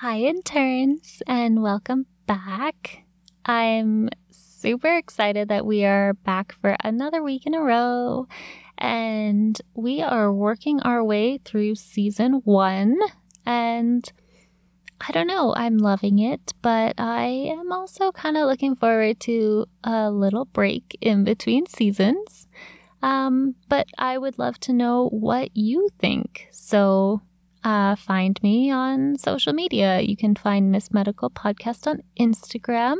Hi, interns, and welcome back. I'm super excited that we are back for another week in a row, and we are working our way through season one. And I don't know, I'm loving it, but I am also kind of looking forward to a little break in between seasons. Um, but I would love to know what you think. So uh, find me on social media. You can find Miss Medical Podcast on Instagram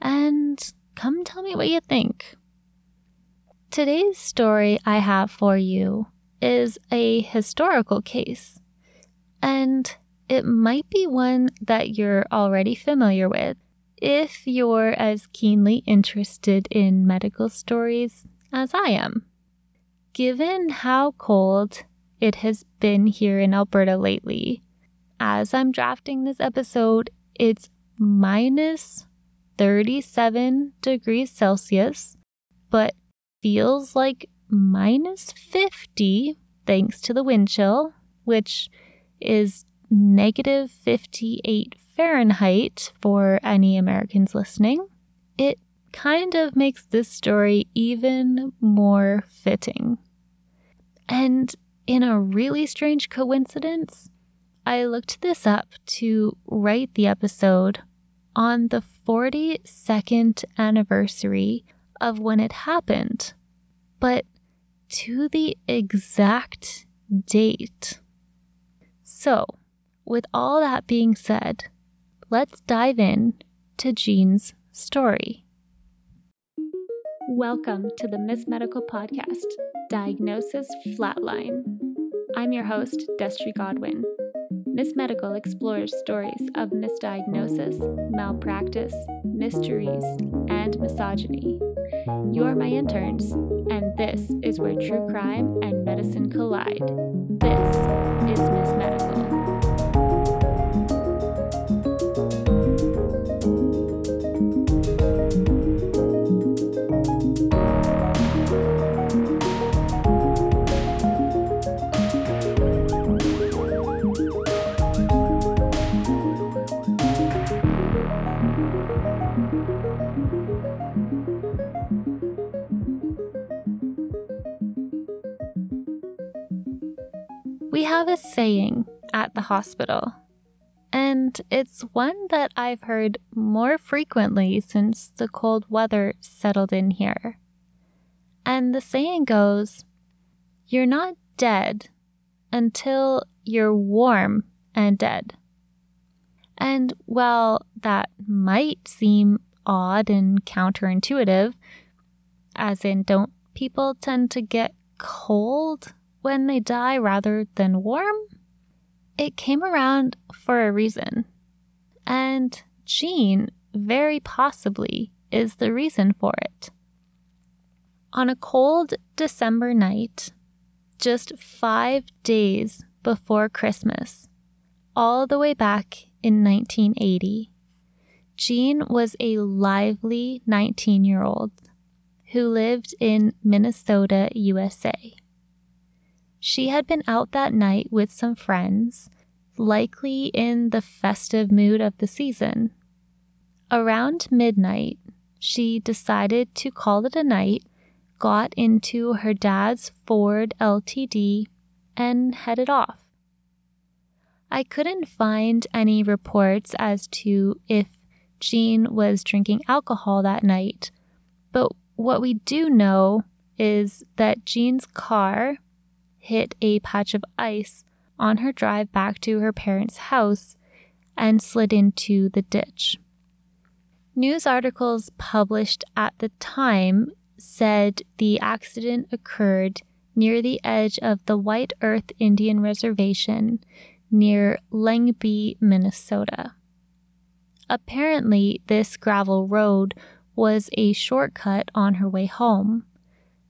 and come tell me what you think. Today's story I have for you is a historical case. And it might be one that you're already familiar with if you're as keenly interested in medical stories as I am. Given how cold it has been here in Alberta lately, as I'm drafting this episode, it's minus 37 degrees Celsius, but feels like minus 50 thanks to the wind chill, which is negative 58 Fahrenheit for any Americans listening, it kind of makes this story even more fitting. And in a really strange coincidence, I looked this up to write the episode on the 42nd anniversary of when it happened, but to the exact date. So, with all that being said, let's dive in to Jean's story. Welcome to the Miss Medical Podcast, Diagnosis Flatline. I'm your host, Destry Godwin. Miss Medical explores stories of misdiagnosis, malpractice, mysteries, and misogyny. You are my interns, and this is where true crime and medicine collide. This is Miss Medical. Have a saying at the hospital, and it's one that I've heard more frequently since the cold weather settled in here. And the saying goes, You're not dead until you're warm and dead. And while that might seem odd and counterintuitive, as in, don't people tend to get cold when they die rather than warm? It came around for a reason. And Jean, very possibly, is the reason for it. On a cold December night, just five days before Christmas, all the way back in 1980, Jean was a lively 19 year old who lived in Minnesota, USA. She had been out that night with some friends, likely in the festive mood of the season. Around midnight, she decided to call it a night, got into her dad's Ford LTD, and headed off. I couldn't find any reports as to if Jean was drinking alcohol that night, but what we do know is that Jean's car hit a patch of ice on her drive back to her parents' house and slid into the ditch. News articles published at the time said the accident occurred near the edge of the White Earth Indian Reservation near Lengby, Minnesota. Apparently, this gravel road was a shortcut on her way home,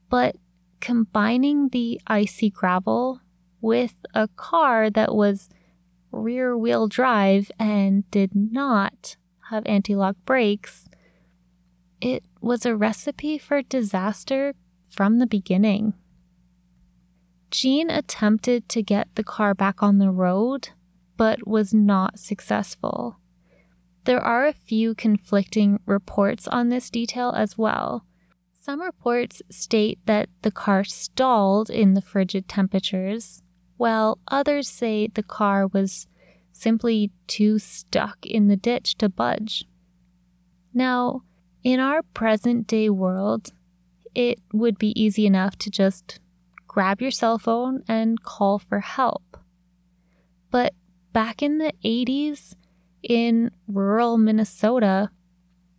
but combining the icy gravel with a car that was rear wheel drive and did not have anti lock brakes, it was a recipe for disaster from the beginning. Jean attempted to get the car back on the road, but was not successful. There are a few conflicting reports on this detail as well. Some reports state that the car stalled in the frigid temperatures, while others say the car was simply too stuck in the ditch to budge. Now, in our present day world, it would be easy enough to just grab your cell phone and call for help. But back in the 80s, in rural Minnesota,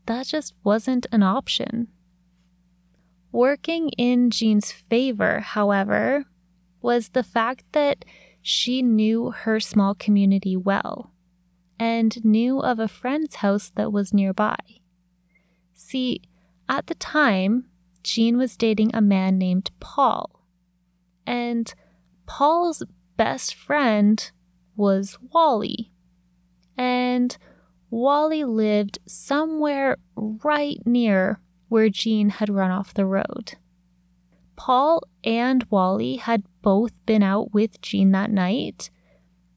that just wasn't an option. Working in Jean's favor, however, was the fact that she knew her small community well and knew of a friend's house that was nearby. See, at the time, Jean was dating a man named Paul, and Paul's best friend was Wally. And Wally lived somewhere right near where Jean had run off the road. Paul and Wally had both been out with Jean that night.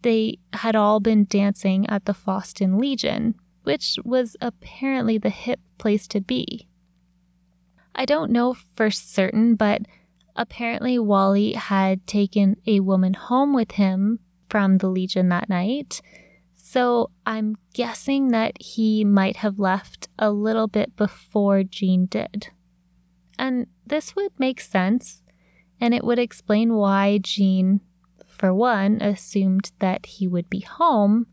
They had all been dancing at the Fosston Legion, which was apparently the hip place to be. I don't know for certain, but apparently Wally had taken a woman home with him from the Legion that night. So I'm guessing that he might have left a little bit before Jean did. And this would make sense, and it would explain why Jean, for one, assumed that he would be home,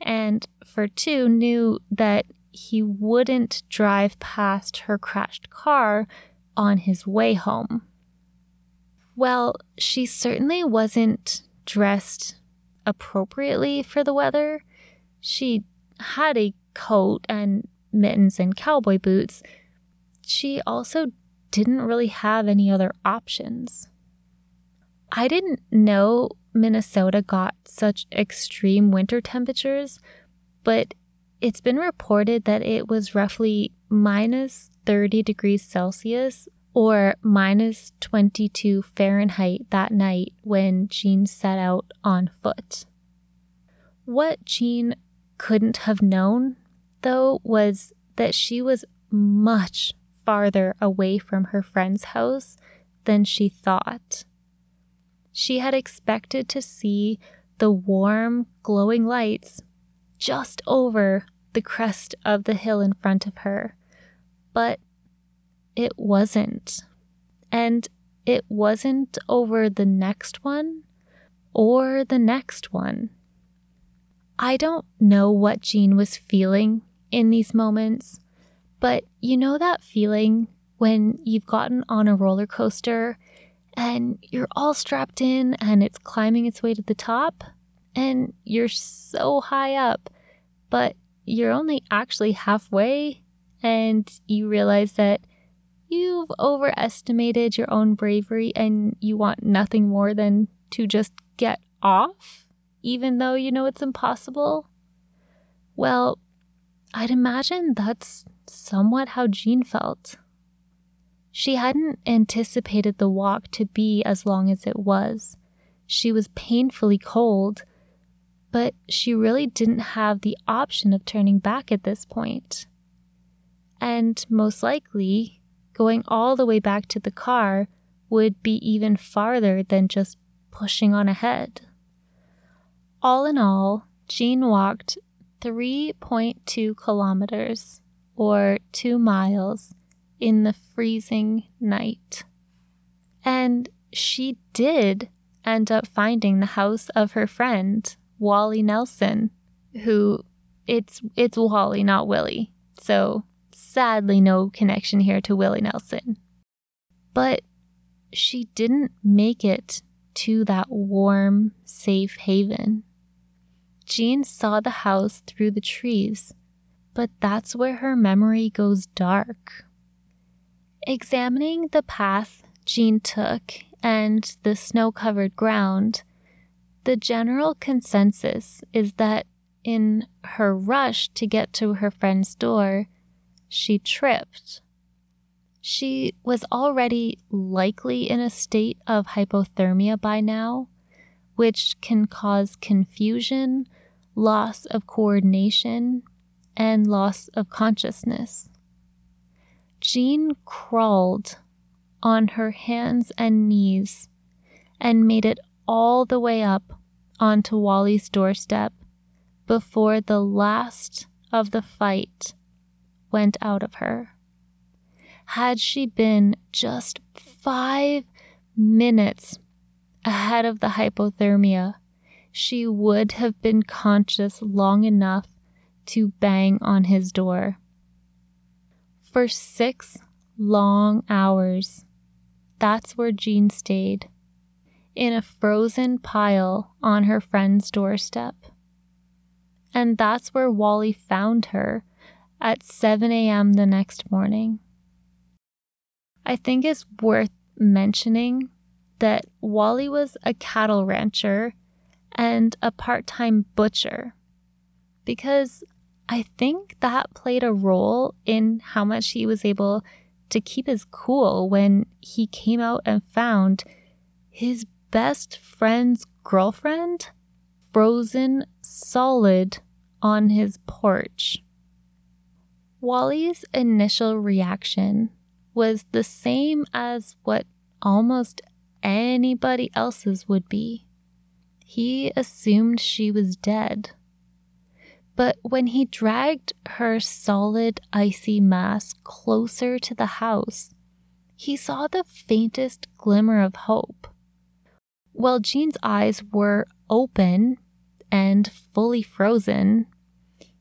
and for two, knew that he wouldn't drive past her crashed car on his way home. Well, she certainly wasn't dressed appropriately for the weather. She had a coat and mittens and cowboy boots. She also didn't really have any other options. I didn't know Minnesota got such extreme winter temperatures, but it's been reported that it was roughly minus 30 degrees Celsius or minus 22 Fahrenheit that night when Jean set out on foot. What Jean couldn't have known, though, was that she was much farther away from her friend's house than she thought. She had expected to see the warm, glowing lights just over the crest of the hill in front of her, but it wasn't. And it wasn't over the next one or the next one. I don't know what Jean was feeling in these moments, but you know that feeling when you've gotten on a roller coaster and you're all strapped in and it's climbing its way to the top and you're so high up, but you're only actually halfway and you realize that you've overestimated your own bravery and you want nothing more than to just get off, even though you know it's impossible? Well, I'd imagine that's somewhat how Jean felt. She hadn't anticipated the walk to be as long as it was. She was painfully cold, but she really didn't have the option of turning back at this point. And most likely, going all the way back to the car would be even farther than just pushing on ahead. All in all, Jean walked 3.2 kilometers or two miles in the freezing night. And she did end up finding the house of her friend, Wally Nelson, who it's it's Wally, not Willie. So sadly no connection here to Willie Nelson. But she didn't make it to that warm, safe haven. Jean saw the house through the trees but that's where her memory goes dark. Examining the path Jean took and the snow covered ground, the general consensus is that in her rush to get to her friend's door, she tripped. She was already likely in a state of hypothermia by now, which can cause confusion, loss of coordination, and loss of consciousness. Jean crawled on her hands and knees and made it all the way up onto Wally's doorstep before the last of the fight went out of her. Had she been just five minutes ahead of the hypothermia, she would have been conscious long enough to bang on his door. For six long hours, that's where Jean stayed, in a frozen pile on her friend's doorstep. And that's where Wally found her at 7 a.m. the next morning. I think it's worth mentioning that Wally was a cattle rancher and a part time butcher because I think that played a role in how much he was able to keep his cool when he came out and found his best friend's girlfriend frozen solid on his porch. Wally's initial reaction was the same as what almost anybody else's would be. He assumed she was dead. But when he dragged her solid, icy mass closer to the house, he saw the faintest glimmer of hope. While Jean's eyes were open and fully frozen,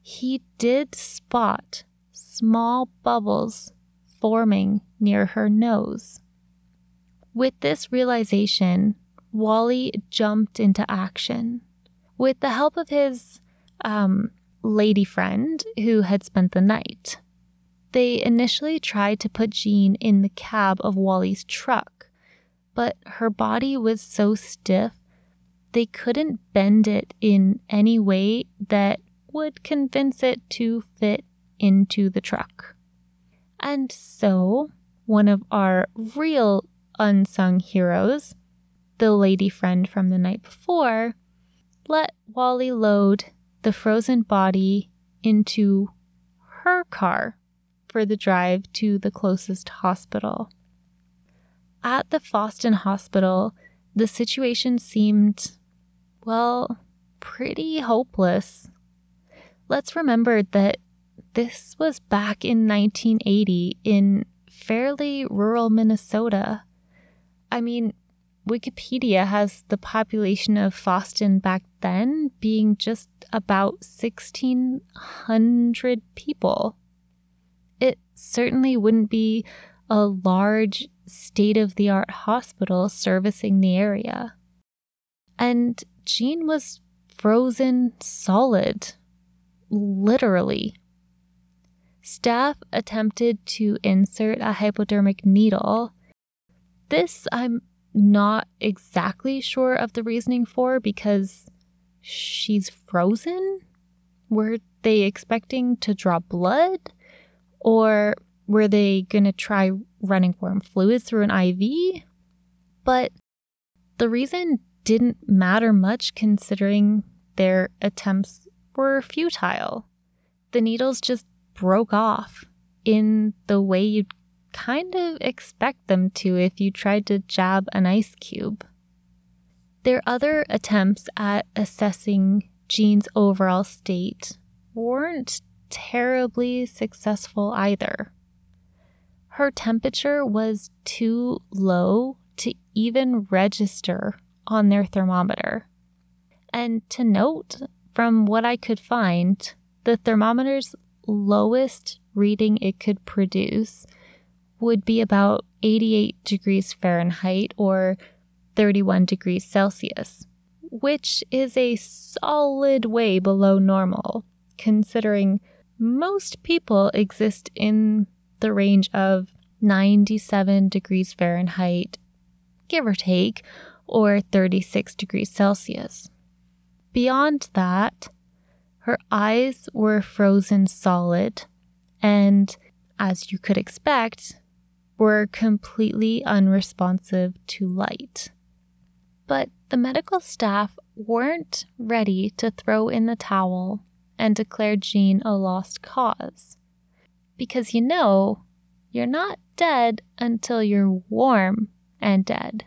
he did spot small bubbles forming near her nose. With this realization, Wally jumped into action. With the help of his um, lady friend who had spent the night, they initially tried to put Jean in the cab of Wally's truck, but her body was so stiff they couldn't bend it in any way that would convince it to fit into the truck. And so, one of our real unsung heroes, the lady friend from the night before, let Wally load the frozen body into her car for the drive to the closest hospital. At the Fosston Hospital, the situation seemed, well, pretty hopeless. Let's remember that this was back in 1980 in fairly rural Minnesota. I mean, Wikipedia has the population of Fosston back then being just about 1,600 people. It certainly wouldn't be a large state of the art hospital servicing the area. And Jean was frozen solid, literally. Staff attempted to insert a hypodermic needle. This I'm not exactly sure of the reasoning for because she's frozen. Were they expecting to draw blood? Or were they going to try running warm fluids through an IV? But the reason didn't matter much considering their attempts were futile. The needles just broke off in the way you'd kind of expect them to if you tried to jab an ice cube. Their other attempts at assessing Jean's overall state weren't terribly successful either. Her temperature was too low to even register on their thermometer. And to note, from what I could find, the thermometer's lowest reading it could produce would be about 88 degrees Fahrenheit or 31 degrees Celsius, which is a solid way below normal, considering most people exist in the range of 97 degrees Fahrenheit, give or take, or 36 degrees Celsius. Beyond that, her eyes were frozen solid, and as you could expect, were completely unresponsive to light. But the medical staff weren't ready to throw in the towel and declare Jean a lost cause. Because you know, you're not dead until you're warm and dead.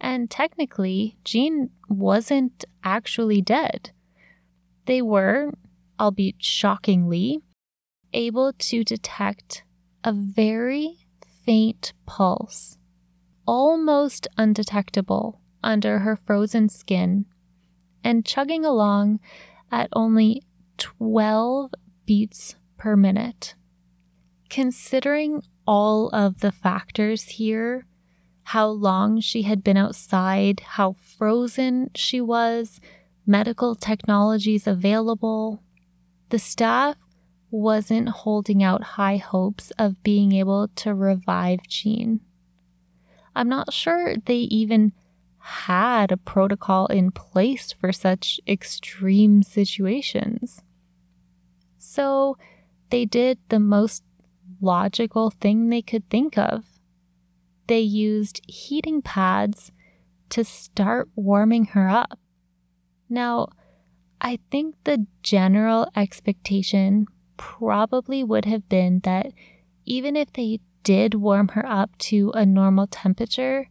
And technically, Jean wasn't actually dead. They were, albeit shockingly, able to detect a very faint pulse, almost undetectable under her frozen skin, and chugging along at only 12 beats per minute. Considering all of the factors here, how long she had been outside, how frozen she was, medical technologies available, the staff wasn't holding out high hopes of being able to revive Jean. I'm not sure they even had a protocol in place for such extreme situations. So they did the most logical thing they could think of. They used heating pads to start warming her up. Now, I think the general expectation probably would have been that even if they did warm her up to a normal temperature,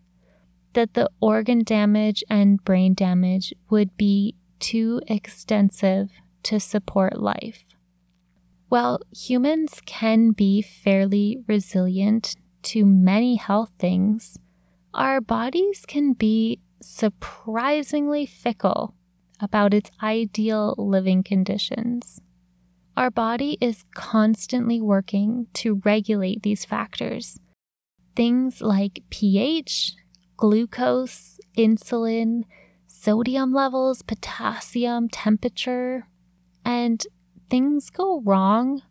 that the organ damage and brain damage would be too extensive to support life. While humans can be fairly resilient to many health things, our bodies can be surprisingly fickle about its ideal living conditions. Our body is constantly working to regulate these factors. Things like pH, glucose, insulin, sodium levels, potassium, temperature, and things go wrong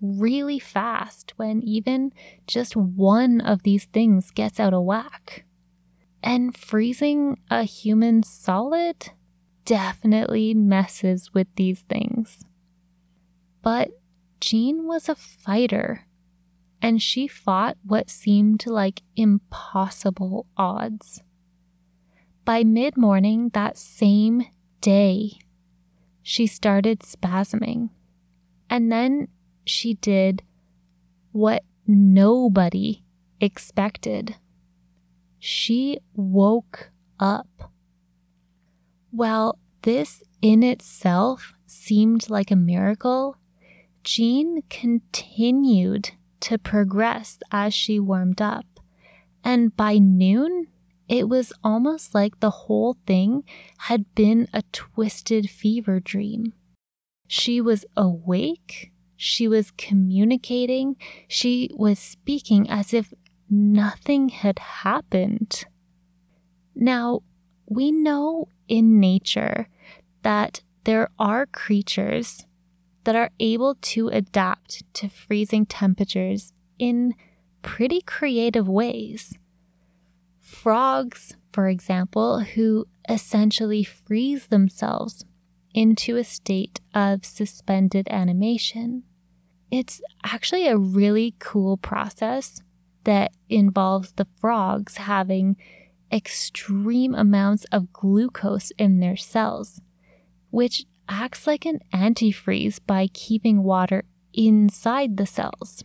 really fast when even just one of these things gets out of whack. And freezing a human solid definitely messes with these things. But Jean was a fighter, and she fought what seemed like impossible odds. By mid morning that same day, she started spasming. And then she did what nobody expected. She woke up. Well, this in itself seemed like a miracle, Jean continued to progress as she warmed up. And by noon, it was almost like the whole thing had been a twisted fever dream. She was awake, she was communicating, she was speaking as if nothing had happened. Now, we know in nature that there are creatures that are able to adapt to freezing temperatures in pretty creative ways. Frogs, for example, who essentially freeze themselves into a state of suspended animation. It's actually a really cool process that involves the frogs having extreme amounts of glucose in their cells, which acts like an antifreeze by keeping water inside the cells.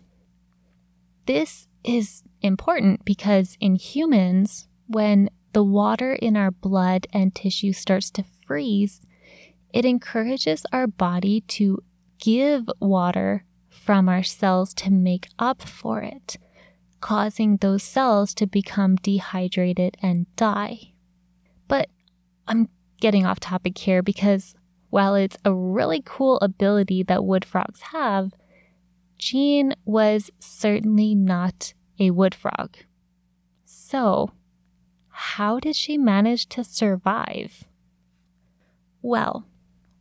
This is important because in humans, when the water in our blood and tissue starts to freeze, it encourages our body to give water from our cells to make up for it, causing those cells to become dehydrated and die. But I'm getting off topic here because while it's a really cool ability that wood frogs have, Jean was certainly not a wood frog. So, how did she manage to survive? Well,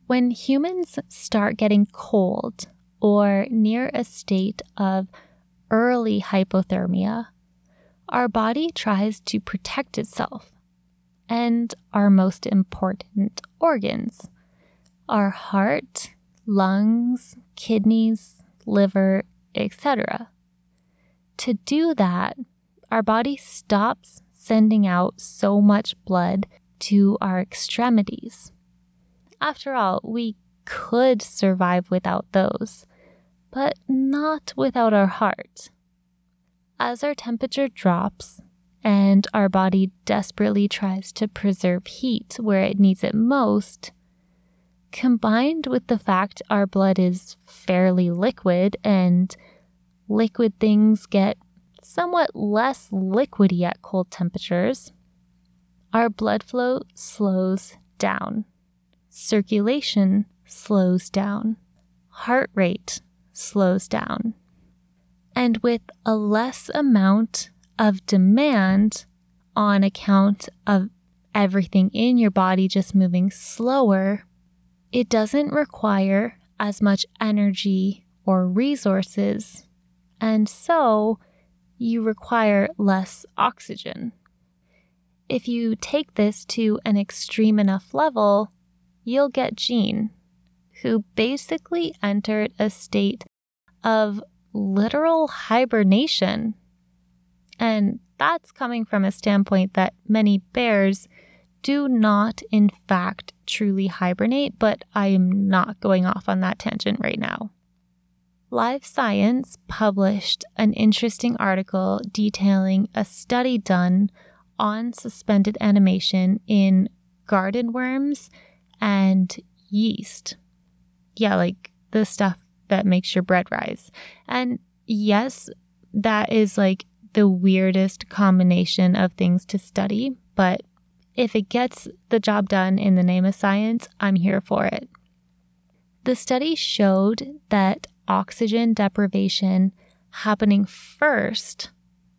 when humans start getting cold or near a state of early hypothermia, our body tries to protect itself and our most important organs our heart, lungs, kidneys, liver, etc. To do that, our body stops sending out so much blood to our extremities. After all, we could survive without those, but not without our heart. As our temperature drops and our body desperately tries to preserve heat where it needs it most, combined with the fact our blood is fairly liquid and liquid things get somewhat less liquidy at cold temperatures, our blood flow slows down. Circulation slows down. Heart rate slows down. And with a less amount of demand on account of everything in your body just moving slower, it doesn't require as much energy or resources. And so you require less oxygen. If you take this to an extreme enough level, you'll get Jean, who basically entered a state of literal hibernation. And that's coming from a standpoint that many bears do not, in fact, truly hibernate, but I am not going off on that tangent right now. Live Science published an interesting article detailing a study done on suspended animation in garden worms and yeast. Yeah, like the stuff that makes your bread rise. And yes, that is like the weirdest combination of things to study, but if it gets the job done in the name of science, I'm here for it. The study showed that oxygen deprivation happening first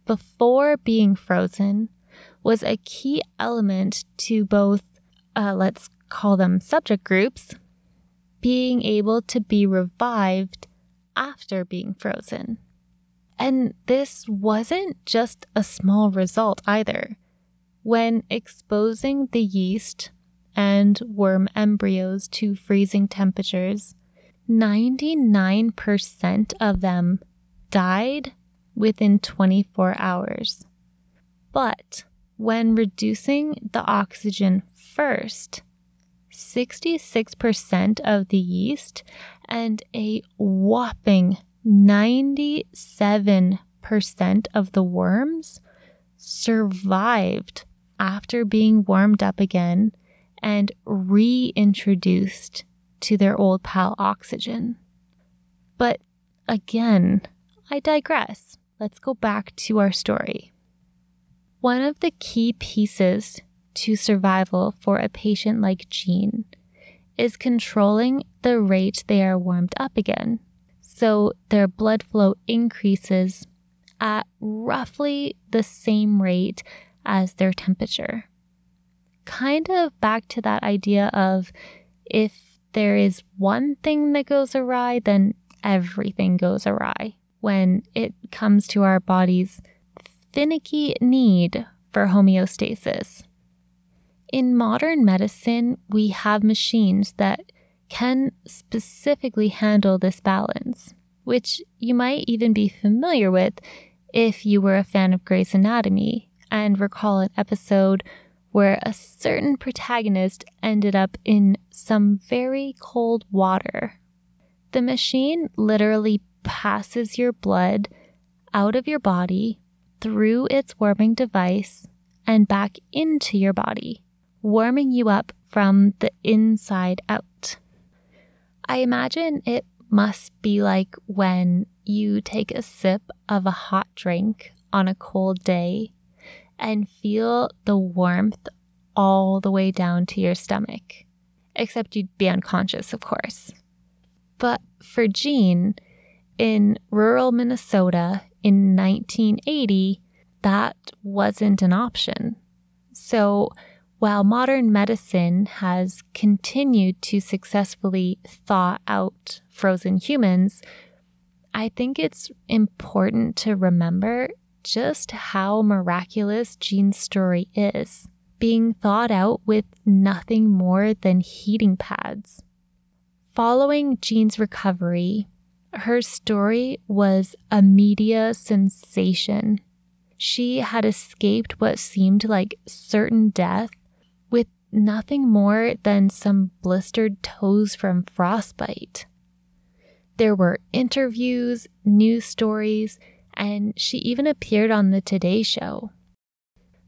before being frozen was a key element to both, uh, let's call them subject groups, being able to be revived after being frozen. And this wasn't just a small result either. When exposing the yeast and worm embryos to freezing temperatures, 99% of them died within 24 hours. But when reducing the oxygen first, 66% of the yeast and a whopping 97% of the worms survived after being warmed up again and reintroduced to their old pal oxygen. But again, I digress. Let's go back to our story. One of the key pieces to survival for a patient like Jean is controlling the rate they are warmed up again. So their blood flow increases at roughly the same rate as their temperature. Kind of back to that idea of if there is one thing that goes awry, then everything goes awry when it comes to our body's finicky need for homeostasis. In modern medicine, we have machines that can specifically handle this balance, which you might even be familiar with if you were a fan of Grey's Anatomy and recall an episode where a certain protagonist ended up in some very cold water. The machine literally passes your blood out of your body through its warming device and back into your body, warming you up from the inside out. I imagine it must be like when you take a sip of a hot drink on a cold day and feel the warmth all the way down to your stomach, except you'd be unconscious, of course. But for Jean, in rural Minnesota in 1980, that wasn't an option. So, while modern medicine has continued to successfully thaw out frozen humans, I think it's important to remember just how miraculous Jean's story is, being thawed out with nothing more than heating pads. Following Jean's recovery, her story was a media sensation. She had escaped what seemed like certain death with nothing more than some blistered toes from frostbite. There were interviews, news stories, and she even appeared on the Today Show.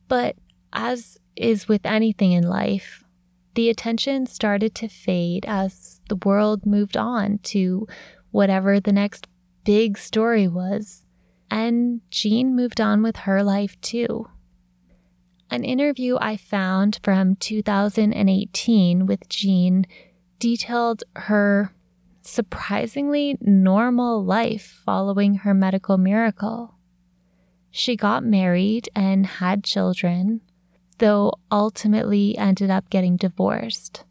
But as is with anything in life, the attention started to fade as the world moved on to whatever the next big story was. And Jean moved on with her life too. An interview I found from 2018 with Jean detailed her surprisingly normal life following her medical miracle. She got married and had children, though ultimately ended up getting divorced.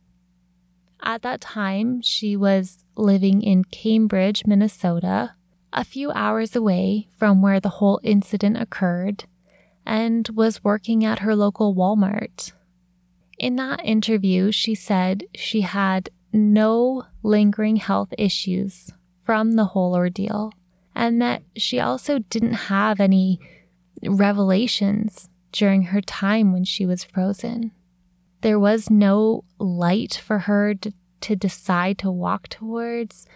At that time, she was living in Cambridge, Minnesota, a few hours away from where the whole incident occurred, and was working at her local Walmart. In that interview, she said she had no lingering health issues from the whole ordeal, and that she also didn't have any revelations during her time when she was frozen. There was no light for her to, to decide to walk towards,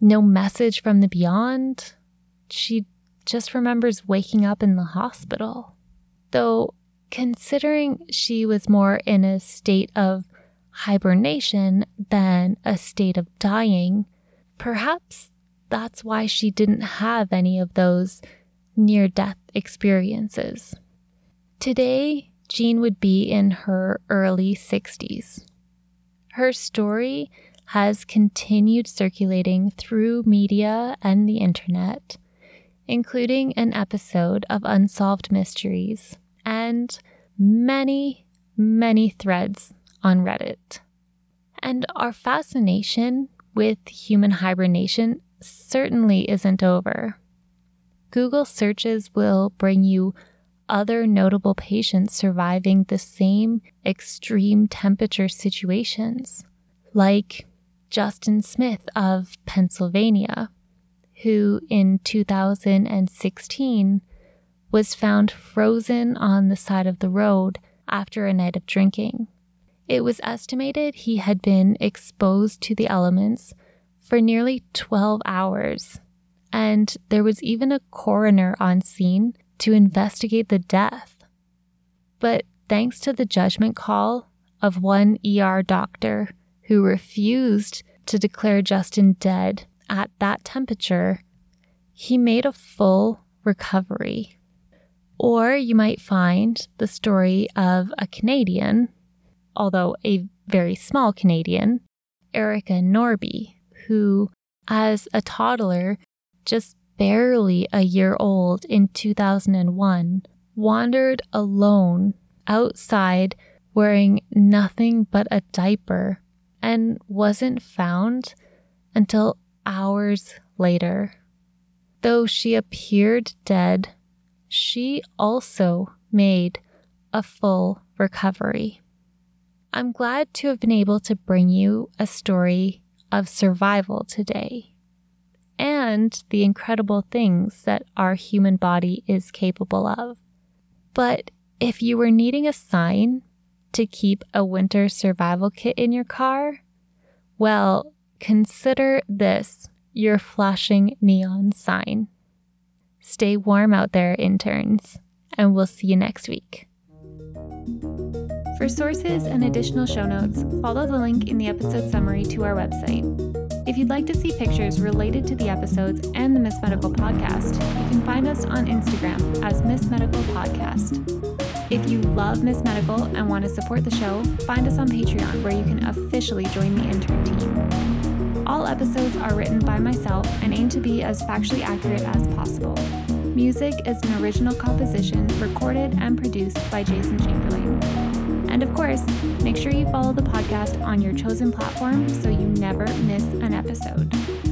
no message from the beyond. She just remembers waking up in the hospital. Though, considering she was more in a state of hibernation than a state of dying, perhaps that's why she didn't have any of those near death experiences. Today, Jean would be in her early 60s. Her story has continued circulating through media and the internet, including an episode of Unsolved Mysteries and many, many threads on Reddit. And our fascination with human hibernation certainly isn't over. Google searches will bring you other notable patients surviving the same extreme temperature situations, like Justin Smith of Pennsylvania, who in 2016 was found frozen on the side of the road after a night of drinking. It was estimated he had been exposed to the elements for nearly 12 hours, and there was even a coroner on scene to investigate the death. But thanks to the judgment call of one ER doctor who refused to declare Justin dead at that temperature, he made a full recovery. Or you might find the story of a Canadian although a very small Canadian, Erika Nordby, who, as a toddler, just barely a year old in 2001, wandered alone outside wearing nothing but a diaper and wasn't found until hours later. Though she appeared dead, she also made a full recovery. I'm glad to have been able to bring you a story of survival today and the incredible things that our human body is capable of. But if you were needing a sign to keep a winter survival kit in your car, well, consider this your flashing neon sign. Stay warm out there, interns, and we'll see you next week. For sources and additional show notes, follow the link in the episode summary to our website. If you'd like to see pictures related to the episodes and the Miss Medical podcast, you can find us on Instagram as Miss Medical Podcast. If you love Miss Medical and want to support the show, find us on Patreon where you can officially join the intern team. All episodes are written by myself and aim to be as factually accurate as possible. Music is an original composition recorded and produced by Jason Chamberlain. And of course, make sure you follow the podcast on your chosen platform so you never miss an episode.